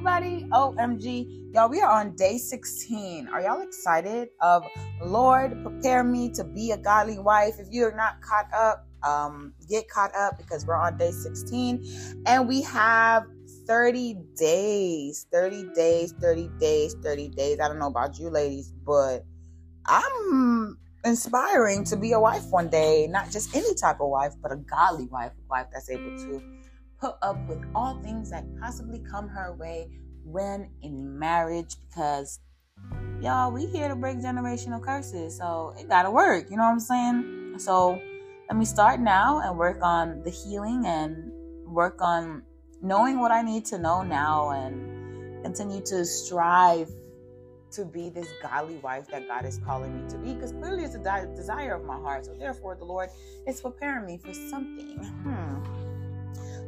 OMG. Y'all, we are on day 16. Are y'all excited of Lord, prepare me to be a godly wife? If you're not caught up, um, get caught up because we're on day 16 and we have 30 days, 30 days, 30 days, 30 days. I don't know about you ladies, but I'm inspiring to be a wife one day, not just any type of wife, but a godly wife, a wife that's able to put up with all things that possibly come her way when in marriage because y'all we here to break generational curses so it gotta work you know what i'm saying? So let me start now and work on the healing and work on knowing what i need to know now and continue to strive to be this godly wife that god is calling me to be because clearly it's a de- desire of my heart so therefore the lord is preparing me for something. Hmm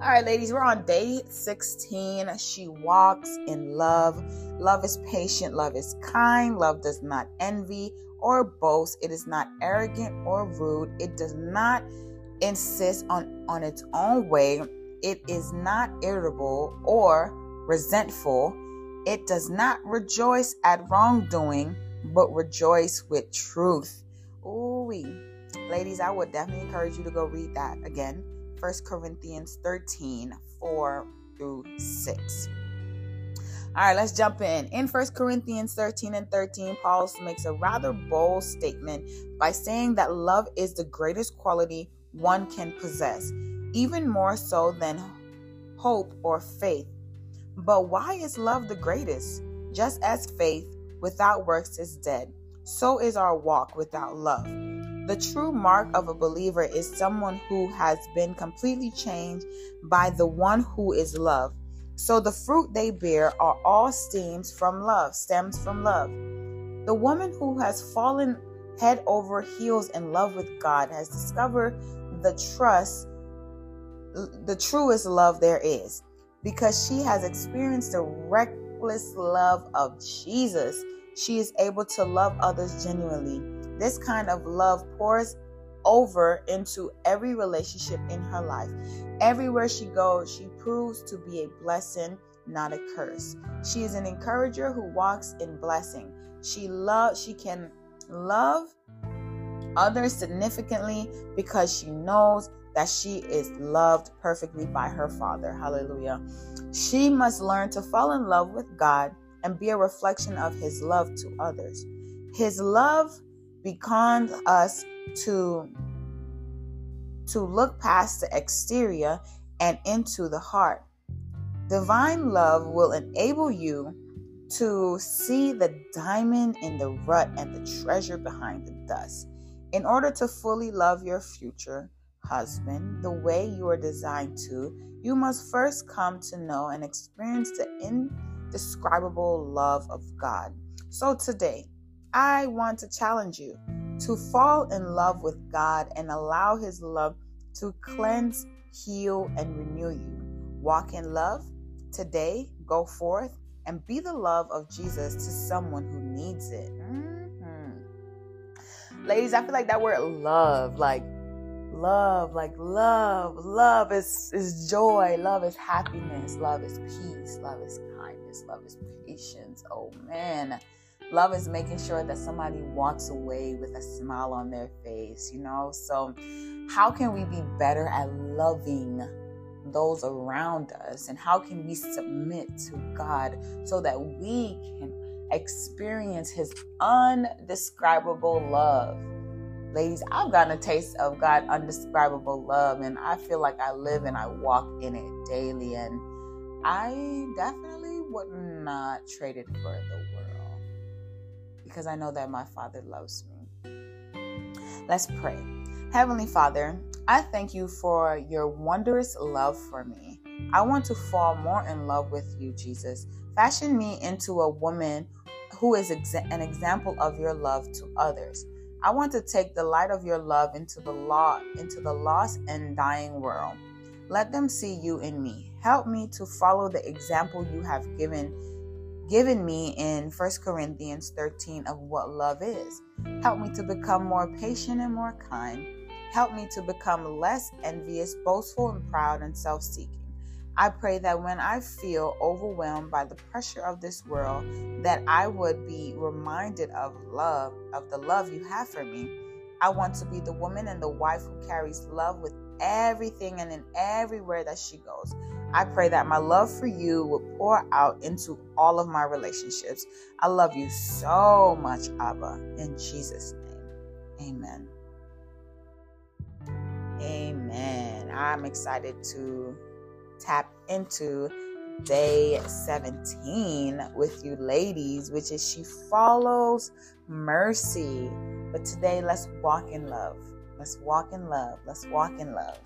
all right, ladies, we're on day 16. She walks in love. Love is patient. Love is kind. Love does not envy or boast. It is not arrogant or rude. It does not insist on, on its own way. It is not irritable or resentful. It does not rejoice at wrongdoing, but rejoice with truth. Ooh, ladies, I would definitely encourage you to go read that again. 1 Corinthians 13 4 through 6. All right, let's jump in. In 1 Corinthians 13 and 13, Paul makes a rather bold statement by saying that love is the greatest quality one can possess, even more so than hope or faith. But why is love the greatest? Just as faith without works is dead, so is our walk without love. The true mark of a believer is someone who has been completely changed by the one who is love. So the fruit they bear are all stems from love, stems from love. The woman who has fallen head over heels in love with God has discovered the trust, the truest love there is, because she has experienced the reckless love of Jesus. She is able to love others genuinely this kind of love pours over into every relationship in her life. Everywhere she goes, she proves to be a blessing, not a curse. She is an encourager who walks in blessing. She love she can love others significantly because she knows that she is loved perfectly by her Father. Hallelujah. She must learn to fall in love with God and be a reflection of his love to others. His love beckons us to to look past the exterior and into the heart. Divine love will enable you to see the diamond in the rut and the treasure behind the dust. In order to fully love your future husband the way you are designed to, you must first come to know and experience the indescribable love of God. So today, I want to challenge you to fall in love with God and allow His love to cleanse, heal, and renew you. Walk in love today, go forth, and be the love of Jesus to someone who needs it. Mm-hmm. Ladies, I feel like that word love, like love, like love, love is, is joy, love is happiness, love is peace, love is kindness, love is patience. Oh man love is making sure that somebody walks away with a smile on their face, you know? So, how can we be better at loving those around us? And how can we submit to God so that we can experience His undescribable love? Ladies, I've gotten a taste of God's undescribable love, and I feel like I live and I walk in it daily. And I definitely would not trade it for the world because I know that my Father loves me. Let's pray. Heavenly Father, I thank you for your wondrous love for me. I want to fall more in love with you, Jesus. Fashion me into a woman who is an example of your love to others. I want to take the light of your love into the law into the lost and dying world. Let them see you in me. Help me to follow the example you have given given me in 1 Corinthians 13 of what love is. Help me to become more patient and more kind. Help me to become less envious, boastful, and proud and self seeking. I pray that when I feel overwhelmed by the pressure of this world, that I would be reminded of love, of the love you have for me. I want to be the woman and the wife who carries love with everything and in everywhere that she goes. I pray that my love for you will pour out into all of my relationships. I love you so much, Abba. In Jesus' name, amen. Amen. I'm excited to tap into day 17 with you ladies, which is she follows mercy. But today, let's walk in love. Let's walk in love. Let's walk in love.